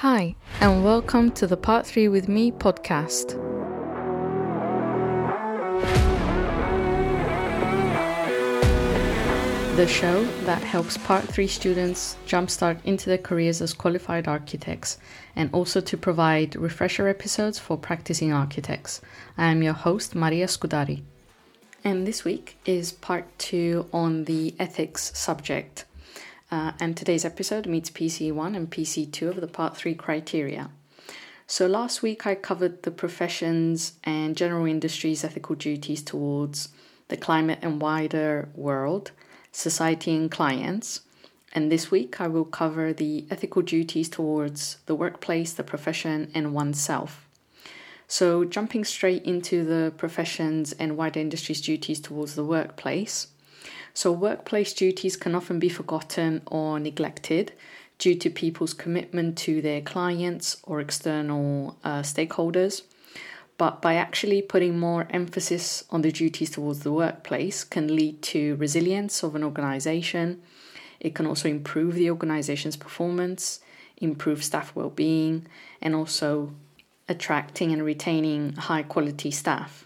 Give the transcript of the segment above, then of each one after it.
Hi, and welcome to the Part 3 with Me podcast. The show that helps Part 3 students jumpstart into their careers as qualified architects and also to provide refresher episodes for practicing architects. I am your host, Maria Scudari. And this week is part 2 on the ethics subject. Uh, and today's episode meets PC1 and PC2 of the Part 3 criteria. So, last week I covered the professions and general industry's ethical duties towards the climate and wider world, society and clients. And this week I will cover the ethical duties towards the workplace, the profession, and oneself. So, jumping straight into the professions and wider industry's duties towards the workplace. So, workplace duties can often be forgotten or neglected due to people's commitment to their clients or external uh, stakeholders. But by actually putting more emphasis on the duties towards the workplace, can lead to resilience of an organization. It can also improve the organization's performance, improve staff well being, and also attracting and retaining high quality staff.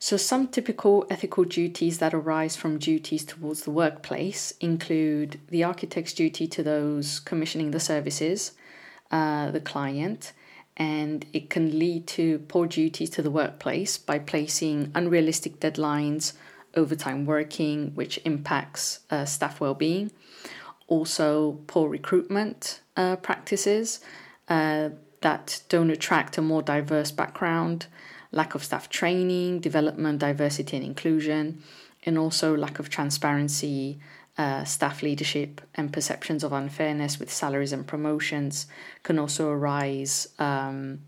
So, some typical ethical duties that arise from duties towards the workplace include the architect's duty to those commissioning the services, uh, the client, and it can lead to poor duties to the workplace by placing unrealistic deadlines, overtime working, which impacts uh, staff well being. Also, poor recruitment uh, practices uh, that don't attract a more diverse background lack of staff training, development, diversity, and inclusion, and also lack of transparency, uh, staff leadership, and perceptions of unfairness with salaries and promotions can also arise. Um,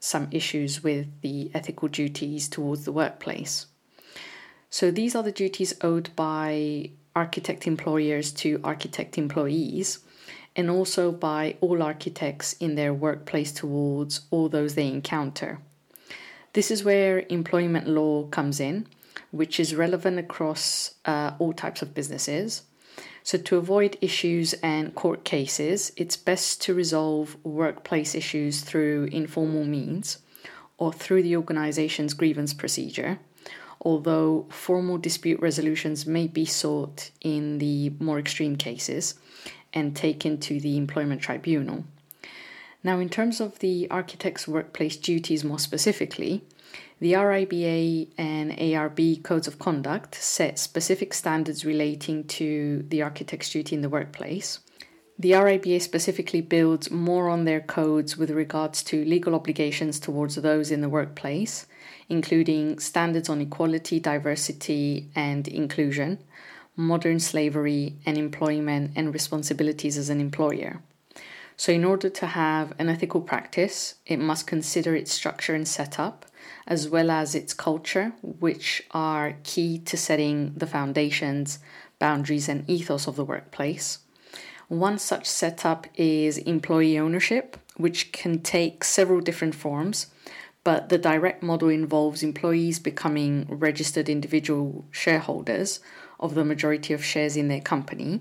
some issues with the ethical duties towards the workplace. So, these are the duties owed by architect employers to architect employees, and also by all architects in their workplace towards all those they encounter. This is where employment law comes in, which is relevant across uh, all types of businesses. So, to avoid issues and court cases, it's best to resolve workplace issues through informal means or through the organization's grievance procedure, although formal dispute resolutions may be sought in the more extreme cases and taken to the employment tribunal. Now, in terms of the architect's workplace duties more specifically, the RIBA and ARB codes of conduct set specific standards relating to the architect's duty in the workplace. The RIBA specifically builds more on their codes with regards to legal obligations towards those in the workplace, including standards on equality, diversity, and inclusion, modern slavery, and employment and responsibilities as an employer. So, in order to have an ethical practice, it must consider its structure and setup, as well as its culture, which are key to setting the foundations, boundaries, and ethos of the workplace. One such setup is employee ownership, which can take several different forms, but the direct model involves employees becoming registered individual shareholders of the majority of shares in their company.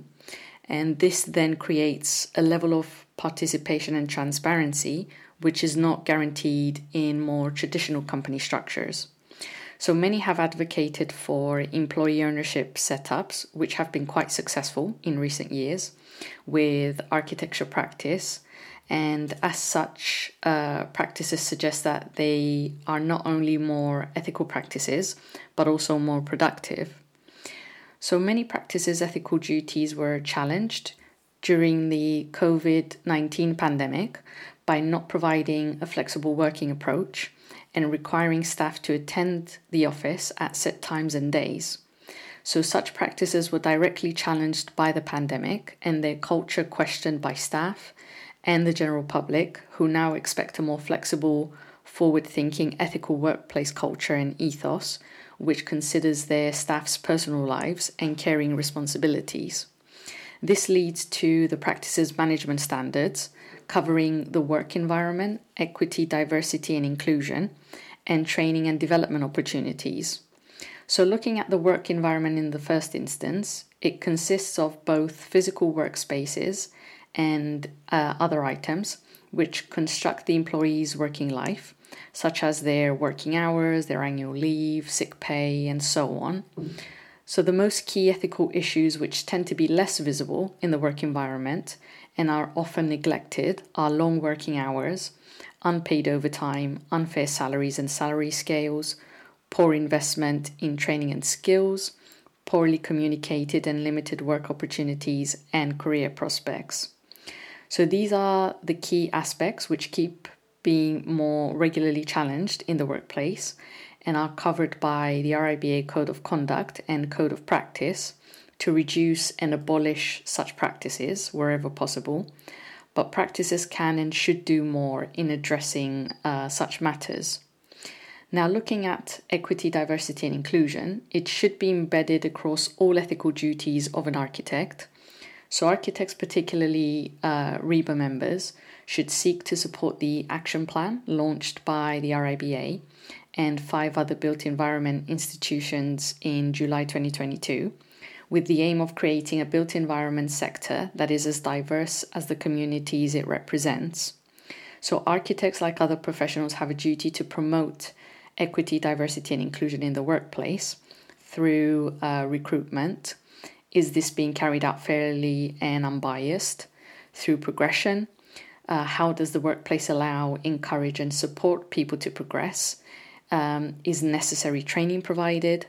And this then creates a level of participation and transparency, which is not guaranteed in more traditional company structures. So many have advocated for employee ownership setups, which have been quite successful in recent years with architecture practice. And as such, uh, practices suggest that they are not only more ethical practices, but also more productive. So many practices' ethical duties were challenged during the COVID 19 pandemic by not providing a flexible working approach and requiring staff to attend the office at set times and days. So, such practices were directly challenged by the pandemic and their culture questioned by staff and the general public, who now expect a more flexible, forward thinking, ethical workplace culture and ethos, which considers their staff's personal lives and caring responsibilities. This leads to the practices management standards covering the work environment, equity, diversity, and inclusion, and training and development opportunities. So, looking at the work environment in the first instance, it consists of both physical workspaces and uh, other items which construct the employee's working life, such as their working hours, their annual leave, sick pay, and so on. So, the most key ethical issues which tend to be less visible in the work environment and are often neglected are long working hours, unpaid overtime, unfair salaries and salary scales, poor investment in training and skills, poorly communicated and limited work opportunities, and career prospects. So, these are the key aspects which keep being more regularly challenged in the workplace and are covered by the RIBA Code of Conduct and Code of Practice to reduce and abolish such practices wherever possible. But practices can and should do more in addressing uh, such matters. Now, looking at equity, diversity, and inclusion, it should be embedded across all ethical duties of an architect. So, architects, particularly uh, RIBA members, should seek to support the action plan launched by the RIBA and five other built environment institutions in July 2022, with the aim of creating a built environment sector that is as diverse as the communities it represents. So, architects, like other professionals, have a duty to promote equity, diversity, and inclusion in the workplace through uh, recruitment. Is this being carried out fairly and unbiased? Through progression, uh, how does the workplace allow, encourage, and support people to progress? Um, is necessary training provided?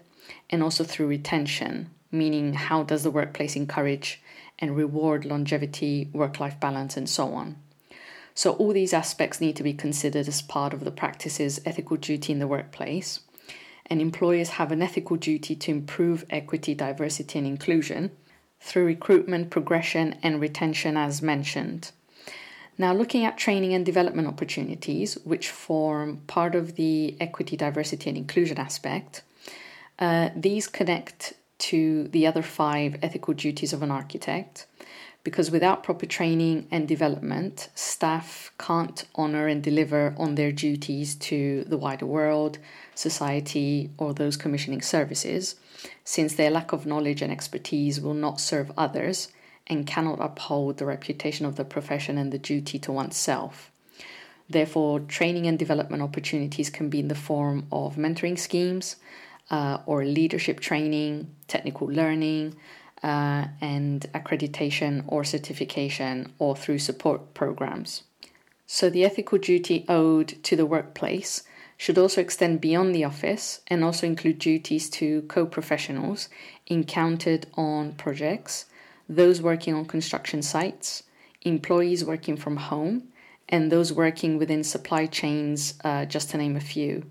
And also through retention, meaning how does the workplace encourage and reward longevity, work life balance, and so on. So, all these aspects need to be considered as part of the practice's ethical duty in the workplace. And employers have an ethical duty to improve equity, diversity, and inclusion through recruitment, progression, and retention, as mentioned. Now, looking at training and development opportunities, which form part of the equity, diversity, and inclusion aspect, uh, these connect to the other five ethical duties of an architect because without proper training and development, staff can't honor and deliver on their duties to the wider world, society, or those commissioning services, since their lack of knowledge and expertise will not serve others and cannot uphold the reputation of the profession and the duty to oneself. Therefore, training and development opportunities can be in the form of mentoring schemes uh, or leadership training, technical learning, uh, and accreditation or certification or through support programs. So, the ethical duty owed to the workplace should also extend beyond the office and also include duties to co professionals encountered on projects, those working on construction sites, employees working from home, and those working within supply chains, uh, just to name a few.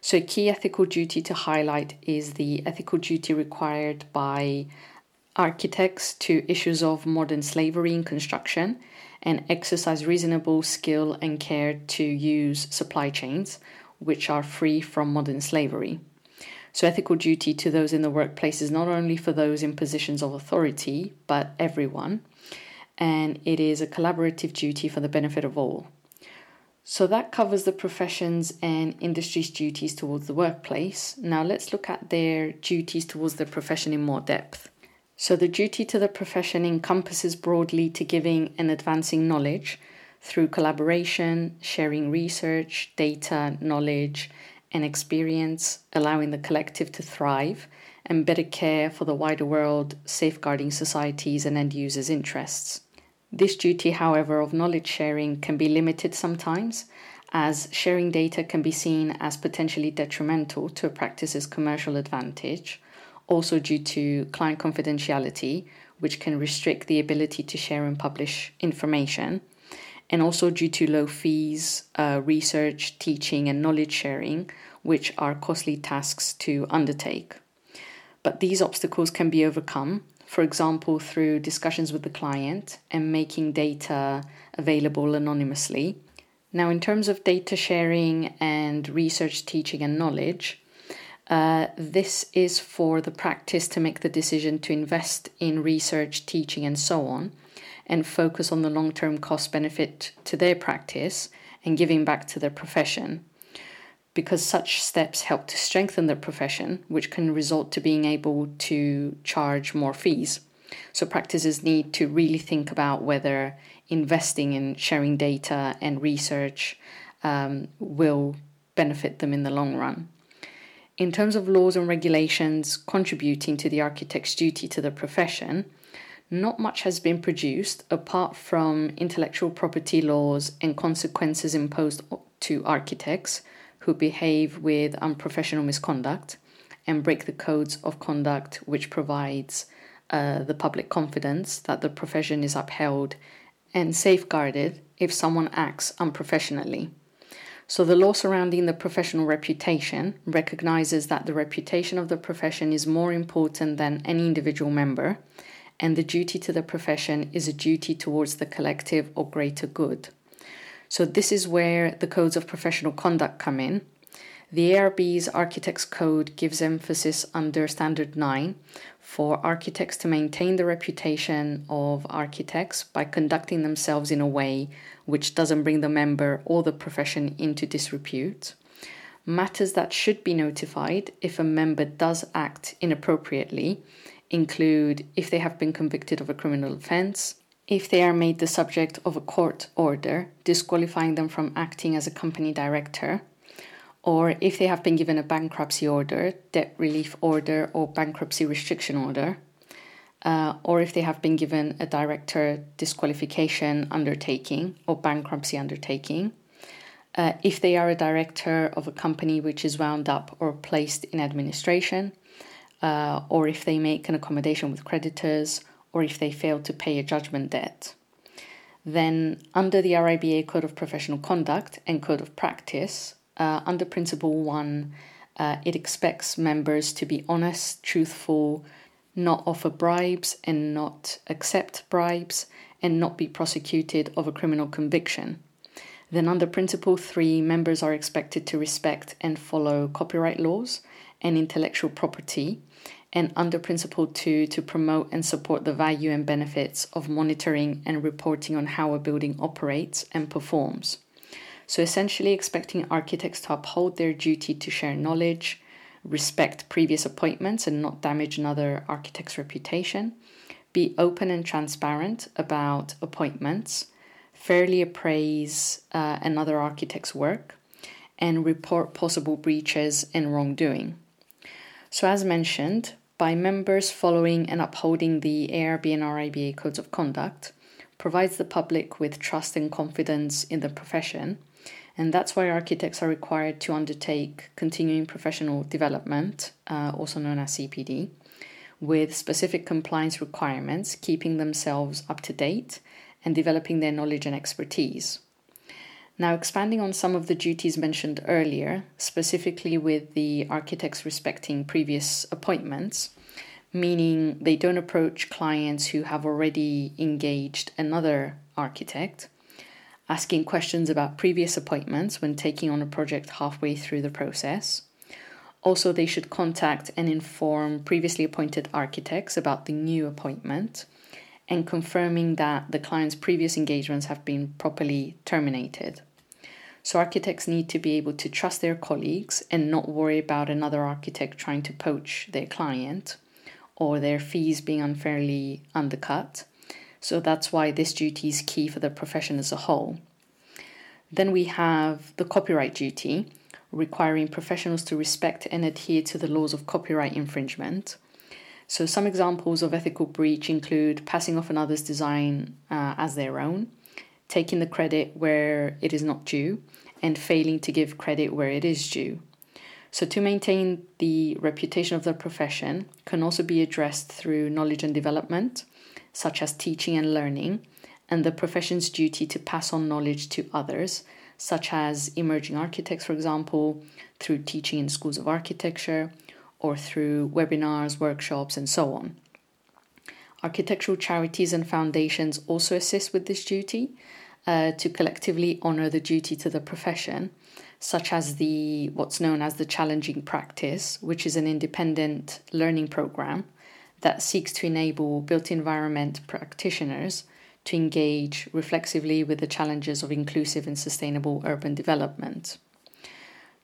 So, a key ethical duty to highlight is the ethical duty required by architects to issues of modern slavery in construction and exercise reasonable skill and care to use supply chains which are free from modern slavery. So, ethical duty to those in the workplace is not only for those in positions of authority, but everyone, and it is a collaborative duty for the benefit of all. So, that covers the professions and industry's duties towards the workplace. Now, let's look at their duties towards the profession in more depth. So, the duty to the profession encompasses broadly to giving and advancing knowledge through collaboration, sharing research, data, knowledge, and experience, allowing the collective to thrive and better care for the wider world, safeguarding societies and end users' interests. This duty, however, of knowledge sharing can be limited sometimes, as sharing data can be seen as potentially detrimental to a practice's commercial advantage also due to client confidentiality, which can restrict the ability to share and publish information, and also due to low fees, uh, research, teaching, and knowledge sharing, which are costly tasks to undertake. But these obstacles can be overcome, for example, through discussions with the client and making data available anonymously. Now, in terms of data sharing and research, teaching, and knowledge, uh, this is for the practice to make the decision to invest in research, teaching, and so on, and focus on the long term cost benefit to their practice and giving back to their profession. Because such steps help to strengthen their profession, which can result to being able to charge more fees. So practices need to really think about whether investing in sharing data and research um, will benefit them in the long run. In terms of laws and regulations contributing to the architect's duty to the profession, not much has been produced apart from intellectual property laws and consequences imposed to architects who behave with unprofessional misconduct and break the codes of conduct which provides uh, the public confidence that the profession is upheld and safeguarded if someone acts unprofessionally. So, the law surrounding the professional reputation recognizes that the reputation of the profession is more important than any individual member, and the duty to the profession is a duty towards the collective or greater good. So, this is where the codes of professional conduct come in. The ARB's Architects Code gives emphasis under Standard 9 for architects to maintain the reputation of architects by conducting themselves in a way which doesn't bring the member or the profession into disrepute. Matters that should be notified if a member does act inappropriately include if they have been convicted of a criminal offence, if they are made the subject of a court order disqualifying them from acting as a company director, or if they have been given a bankruptcy order, debt relief order, or bankruptcy restriction order, uh, or if they have been given a director disqualification undertaking or bankruptcy undertaking, uh, if they are a director of a company which is wound up or placed in administration, uh, or if they make an accommodation with creditors, or if they fail to pay a judgment debt. Then, under the RIBA Code of Professional Conduct and Code of Practice, uh, under Principle 1, uh, it expects members to be honest, truthful, not offer bribes and not accept bribes, and not be prosecuted of a criminal conviction. Then, under Principle 3, members are expected to respect and follow copyright laws and intellectual property, and under Principle 2, to promote and support the value and benefits of monitoring and reporting on how a building operates and performs. So, essentially, expecting architects to uphold their duty to share knowledge, respect previous appointments and not damage another architect's reputation, be open and transparent about appointments, fairly appraise uh, another architect's work, and report possible breaches and wrongdoing. So, as mentioned, by members following and upholding the ARB and RIBA codes of conduct, provides the public with trust and confidence in the profession and that's why architects are required to undertake continuing professional development, uh, also known as CPD, with specific compliance requirements, keeping themselves up to date and developing their knowledge and expertise. Now, expanding on some of the duties mentioned earlier, specifically with the architects respecting previous appointments, meaning they don't approach clients who have already engaged another architect, asking questions about previous appointments when taking on a project halfway through the process. Also, they should contact and inform previously appointed architects about the new appointment and confirming that the client's previous engagements have been properly terminated. So, architects need to be able to trust their colleagues and not worry about another architect trying to poach their client or their fees being unfairly undercut. So that's why this duty is key for the profession as a whole. Then we have the copyright duty, requiring professionals to respect and adhere to the laws of copyright infringement. So, some examples of ethical breach include passing off another's design uh, as their own, taking the credit where it is not due, and failing to give credit where it is due. So, to maintain the reputation of the profession can also be addressed through knowledge and development, such as teaching and learning, and the profession's duty to pass on knowledge to others, such as emerging architects, for example, through teaching in schools of architecture or through webinars, workshops, and so on. Architectural charities and foundations also assist with this duty uh, to collectively honor the duty to the profession, such as the what's known as the Challenging Practice, which is an independent learning program that seeks to enable built environment practitioners to engage reflexively with the challenges of inclusive and sustainable urban development.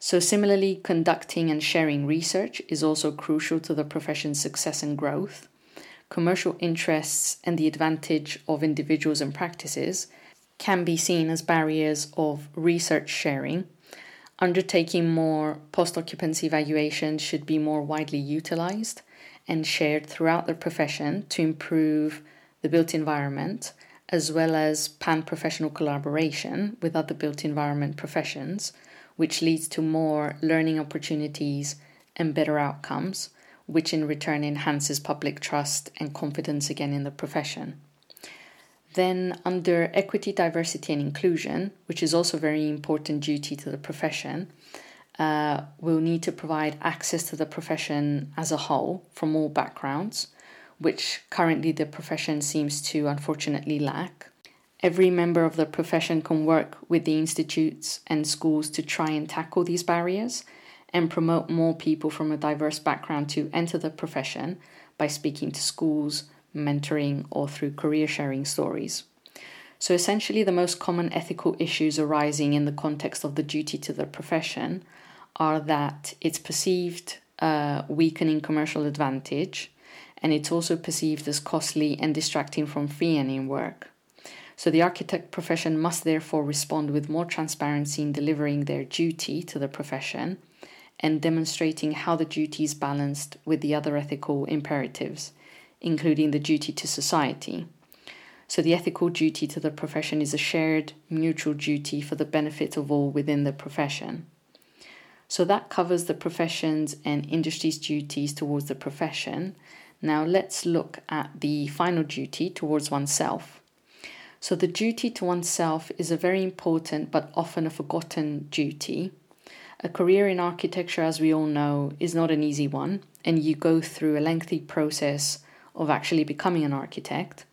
So, similarly, conducting and sharing research is also crucial to the profession's success and growth. commercial interests and the advantage of individuals and practices can be seen as barriers of research sharing. Undertaking more post occupancy evaluations should be more widely utilized and shared throughout the profession to improve the built environment as well as pan professional collaboration with other built environment professions, which leads to more learning opportunities and better outcomes, which in return enhances public trust and confidence again in the profession. Then, under equity, diversity, and inclusion, which is also a very important duty to the profession, uh, we'll need to provide access to the profession as a whole from all backgrounds which currently the profession seems to unfortunately lack. Every member of the profession can work with the institutes and schools to try and tackle these barriers and promote more people from a diverse background to enter the profession by speaking to schools, mentoring, or through career sharing stories. So, essentially, the most common ethical issues arising in the context of the duty to the profession are that it's perceived uh, weakening commercial advantage, and it's also perceived as costly and distracting from fee earning work. So the architect profession must therefore respond with more transparency in delivering their duty to the profession and demonstrating how the duty is balanced with the other ethical imperatives, including the duty to society. So the ethical duty to the profession is a shared mutual duty for the benefit of all within the profession. So that covers the profession's and industry's duties towards the profession now let's look at the final duty towards oneself. So, the duty to oneself is a very important but often a forgotten duty. A career in architecture, as we all know, is not an easy one, and you go through a lengthy process of actually becoming an architect.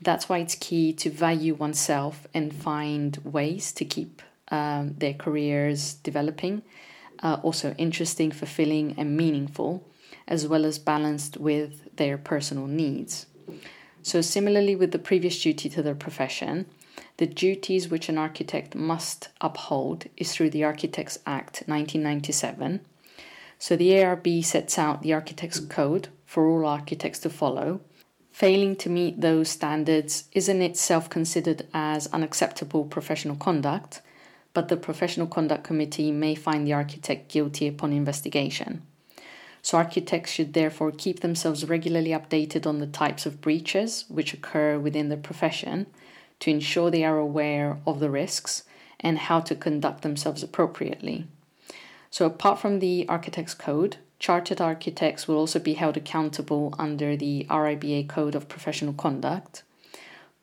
That's why it's key to value oneself and find ways to keep um, their careers developing, uh, also interesting, fulfilling, and meaningful as well as balanced with their personal needs. So, similarly with the previous duty to their profession, the duties which an architect must uphold is through the Architects Act 1997. So, the ARB sets out the Architects Code for all architects to follow. Failing to meet those standards is in itself considered as unacceptable professional conduct, but the Professional Conduct Committee may find the architect guilty upon investigation. So, architects should therefore keep themselves regularly updated on the types of breaches which occur within the profession to ensure they are aware of the risks and how to conduct themselves appropriately. So, apart from the Architects Code, chartered architects will also be held accountable under the RIBA Code of Professional Conduct.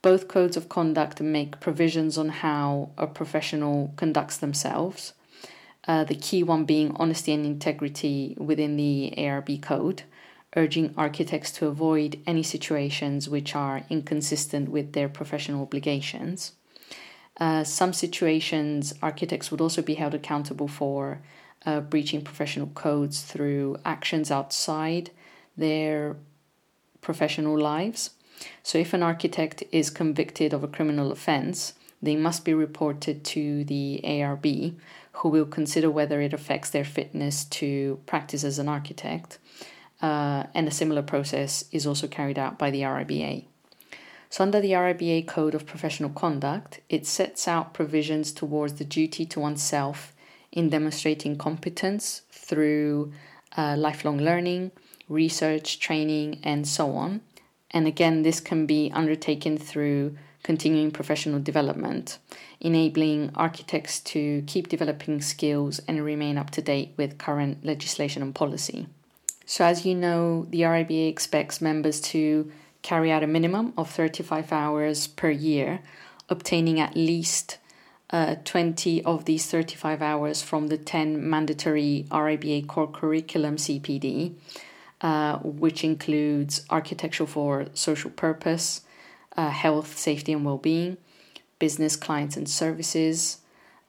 Both codes of conduct make provisions on how a professional conducts themselves uh, the key one being honesty and integrity within the ARB code, urging architects to avoid any situations which are inconsistent with their professional obligations. Uh, some situations, architects would also be held accountable for uh, breaching professional codes through actions outside their professional lives. So, if an architect is convicted of a criminal offense, they must be reported to the ARB, who will consider whether it affects their fitness to practice as an architect. Uh, and a similar process is also carried out by the RIBA. So, under the RIBA Code of Professional Conduct, it sets out provisions towards the duty to oneself in demonstrating competence through uh, lifelong learning, research, training, and so on. And again, this can be undertaken through continuing professional development, enabling architects to keep developing skills and remain up to date with current legislation and policy. So, as you know, the RIBA expects members to carry out a minimum of 35 hours per year, obtaining at least uh, 20 of these 35 hours from the 10 mandatory RIBA core curriculum CPD, uh, which includes architecture for social purpose, uh, health, safety, and well being, business, clients, and services,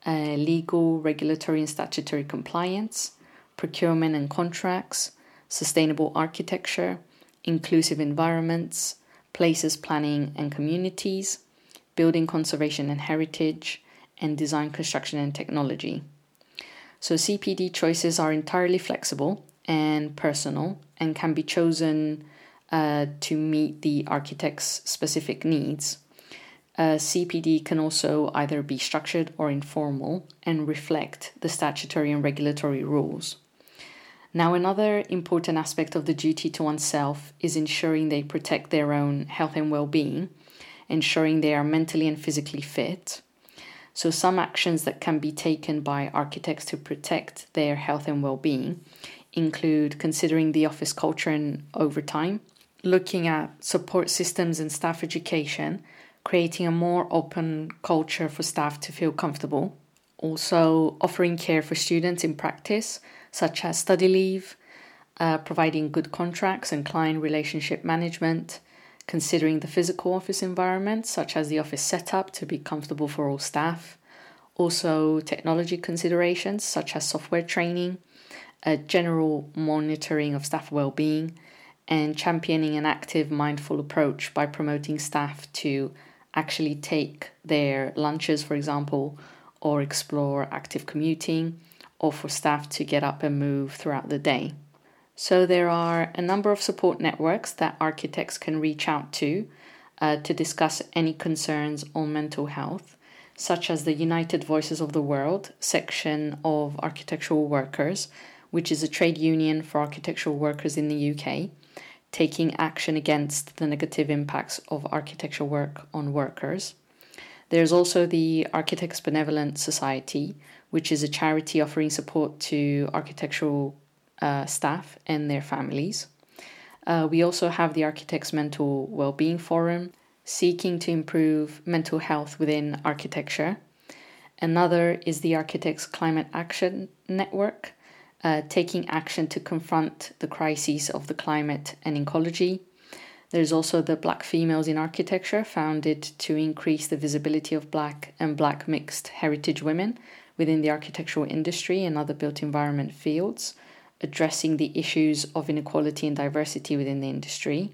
uh, legal, regulatory, and statutory compliance, procurement and contracts, sustainable architecture, inclusive environments, places, planning, and communities, building conservation and heritage, and design, construction, and technology. So, CPD choices are entirely flexible and personal and can be chosen uh, to meet the architect's specific needs. Uh, CPD can also either be structured or informal and reflect the statutory and regulatory rules. Now, another important aspect of the duty to oneself is ensuring they protect their own health and well being, ensuring they are mentally and physically fit. So, some actions that can be taken by architects to protect their health and well being include considering the office culture and overtime, looking at support systems and staff education, creating a more open culture for staff to feel comfortable, also offering care for students in practice such as study leave, uh, providing good contracts and client relationship management, considering the physical office environment, such as the office setup to be comfortable for all staff, also technology considerations, such as software training, general monitoring of staff well being, and championing an active, mindful approach by promoting staff to actually take their lunches, for example, or explore active commuting or for staff to get up and move throughout the day. So, there are a number of support networks that architects can reach out to uh, to discuss any concerns on mental health, such as the United Voices of the World section of architectural workers, which is a trade union for architectural workers in the UK, taking action against the negative impacts of architectural work on workers. There's also the Architects Benevolent Society, which is a charity offering support to architectural uh, staff and their families. Uh, we also have the Architects Mental Wellbeing Forum, seeking to improve mental health within architecture. Another is the Architects Climate Action Network, uh, taking action to confront the crises of the climate and ecology. There's also the Black Females in Architecture, founded to increase the visibility of Black and Black mixed heritage women within the architectural industry and other built environment fields, addressing the issues of inequality and diversity within the industry.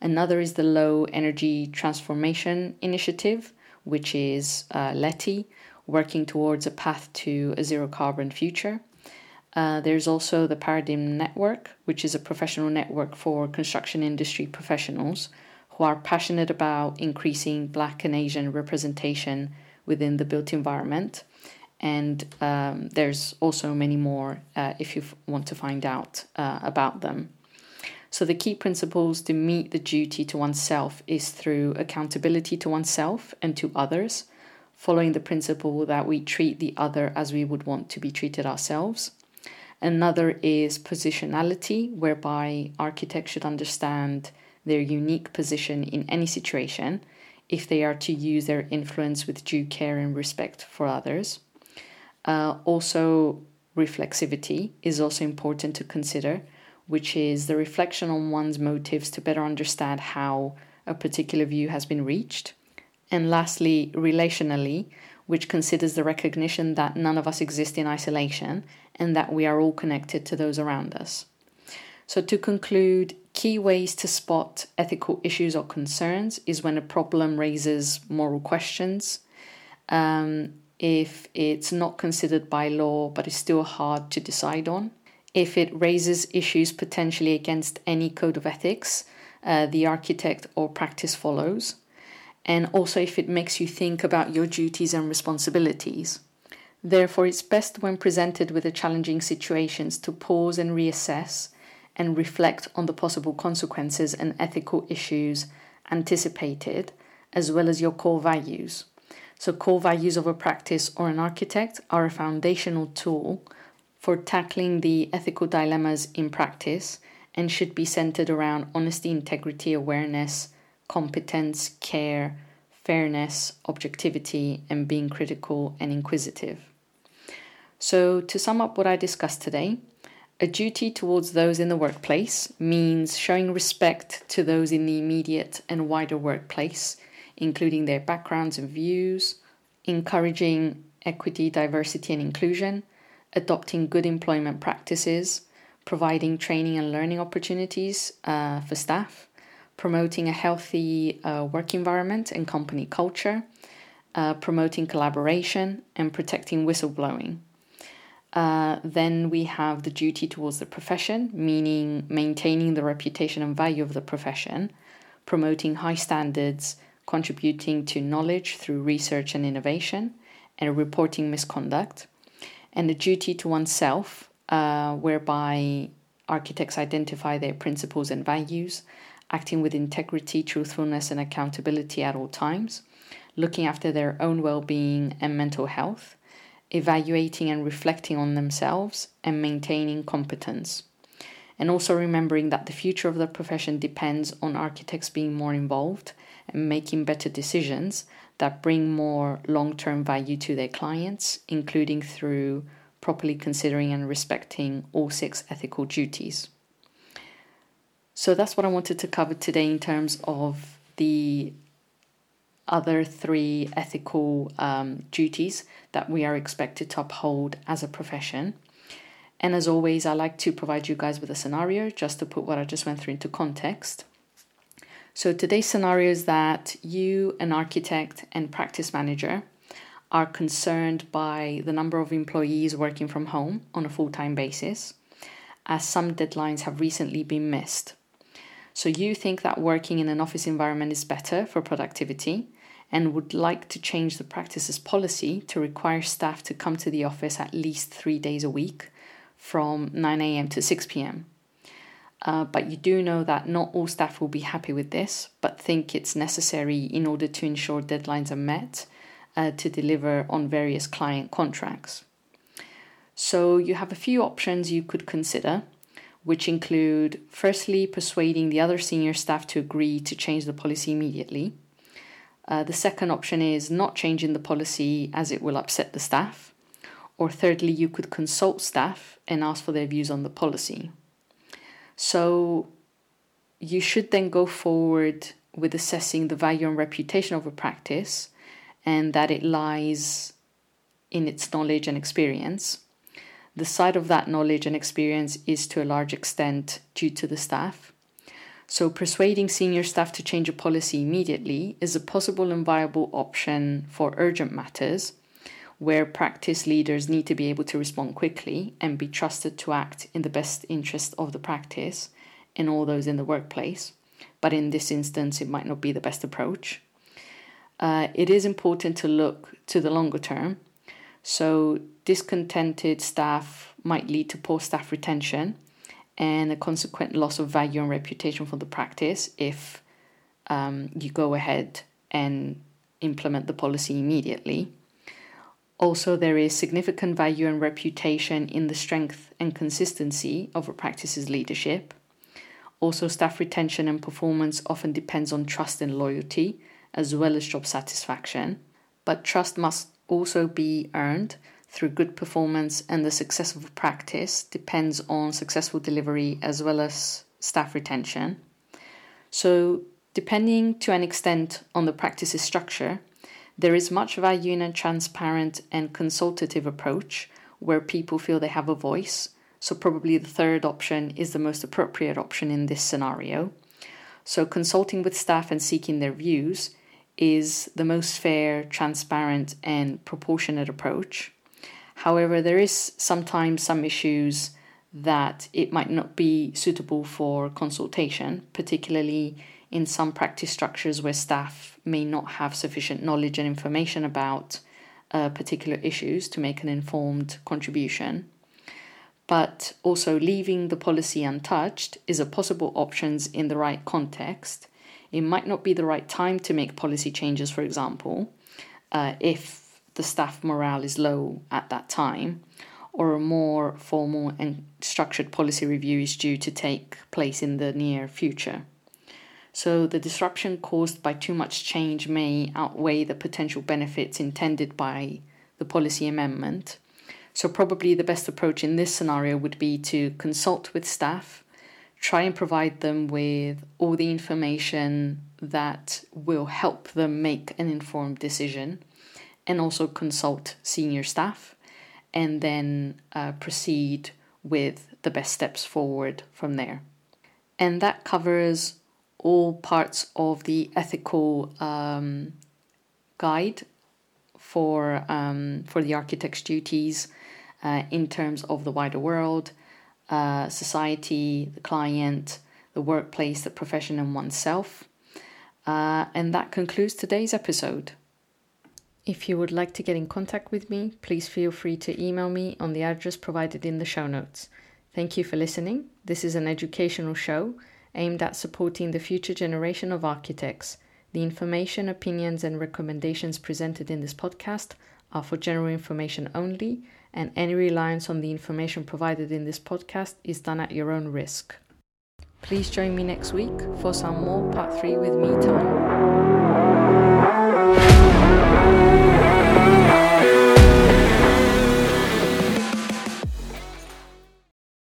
Another is the Low Energy Transformation Initiative, which is uh, LETI, working towards a path to a zero carbon future. Uh, there's also the Paradigm Network, which is a professional network for construction industry professionals who are passionate about increasing Black and Asian representation within the built environment and um, there's also many more uh, if you f- want to find out uh, about them. So, the key principles to meet the duty to oneself is through accountability to oneself and to others, following the principle that we treat the other as we would want to be treated ourselves. Another is positionality, whereby architects should understand their unique position in any situation if they are to use their influence with due care and respect for others. Uh, also, reflexivity is also important to consider, which is the reflection on one's motives to better understand how a particular view has been reached. And lastly, relationally, which considers the recognition that none of us exist in isolation and that we are all connected to those around us. So, to conclude, key ways to spot ethical issues or concerns is when a problem raises moral questions. Um, if it's not considered by law but is still hard to decide on, if it raises issues potentially against any code of ethics uh, the architect or practice follows, and also if it makes you think about your duties and responsibilities. Therefore, it's best when presented with a challenging situations to pause and reassess and reflect on the possible consequences and ethical issues anticipated, as well as your core values. So, core values of a practice or an architect are a foundational tool for tackling the ethical dilemmas in practice and should be centered around honesty, integrity, awareness, competence, care, fairness, objectivity, and being critical and inquisitive. So, to sum up what I discussed today, a duty towards those in the workplace means showing respect to those in the immediate and wider workplace including their backgrounds and views, encouraging equity, diversity, and inclusion, adopting good employment practices, providing training and learning opportunities uh, for staff, promoting a healthy uh, work environment and company culture, uh, promoting collaboration, and protecting whistleblowing. Uh, then we have the duty towards the profession, meaning maintaining the reputation and value of the profession, promoting high standards, contributing to knowledge through research and innovation, and reporting misconduct, and the duty to oneself, uh, whereby architects identify their principles and values, acting with integrity, truthfulness, and accountability at all times, looking after their own well being and mental health, evaluating and reflecting on themselves, and maintaining competence. And also remembering that the future of the profession depends on architects being more involved and making better decisions that bring more long term value to their clients, including through properly considering and respecting all six ethical duties. So that's what I wanted to cover today in terms of the other three ethical um, duties that we are expected to uphold as a profession. And as always, I like to provide you guys with a scenario just to put what I just went through into context. So today's scenario is that you, an architect and practice manager, are concerned by the number of employees working from home on a full time basis, as some deadlines have recently been missed. So you think that working in an office environment is better for productivity and would like to change the practices policy to require staff to come to the office at least three days a week from 9 a.m. to 6 p.m. Uh, but you do know that not all staff will be happy with this, but think it's necessary in order to ensure deadlines are met uh, to deliver on various client contracts. So you have a few options you could consider, which include firstly, persuading the other senior staff to agree to change the policy immediately. Uh, the second option is not changing the policy as it will upset the staff. Or thirdly, you could consult staff and ask for their views on the policy. So you should then go forward with assessing the value and reputation of a practice and that it lies in its knowledge and experience. The side of that knowledge and experience is to a large extent due to the staff. So, persuading senior staff to change a policy immediately is a possible and viable option for urgent matters where practice leaders need to be able to respond quickly and be trusted to act in the best interest of the practice and all those in the workplace. But in this instance, it might not be the best approach. Uh, it is important to look to the longer term. So, discontented staff might lead to poor staff retention and a consequent loss of value and reputation for the practice if um, you go ahead and implement the policy immediately. Also, there is significant value and reputation in the strength and consistency of a practice's leadership. Also, staff retention and performance often depends on trust and loyalty, as well as job satisfaction. But trust must also be earned through good performance, and the success of practice depends on successful delivery as well as staff retention. So, depending to an extent on the practice's structure, there is much value in a transparent and consultative approach where people feel they have a voice. So, probably the third option is the most appropriate option in this scenario. So, consulting with staff and seeking their views is the most fair, transparent, and proportionate approach. However, there is sometimes some issues that it might not be suitable for consultation, particularly in some practice structures where staff may not have sufficient knowledge and information about uh, particular issues to make an informed contribution. But also, leaving the policy untouched is a possible option in the right context. It might not be the right time to make policy changes, for example, uh, if the staff morale is low at that time, or a more formal and structured policy review is due to take place in the near future. So the disruption caused by too much change may outweigh the potential benefits intended by the policy amendment. So, probably the best approach in this scenario would be to consult with staff, try and provide them with all the information that will help them make an informed decision, and also consult senior staff, and then uh, proceed with the best steps forward from there. And that covers all parts of the ethical um, guide for um, for the architect's duties. uh, in terms of the wider world, uh, society, the client, the workplace, the profession, and oneself. Uh, and that concludes today's episode. If you would like to get in contact with me, please feel free to email me on the address provided in the show notes. Thank you for listening. This is an educational show aimed at supporting the future generation of architects. The information, opinions, and recommendations presented in this podcast are for general information only, and any reliance on the information provided in this podcast is done at your own risk. Please join me next week for some more part 3 with me time.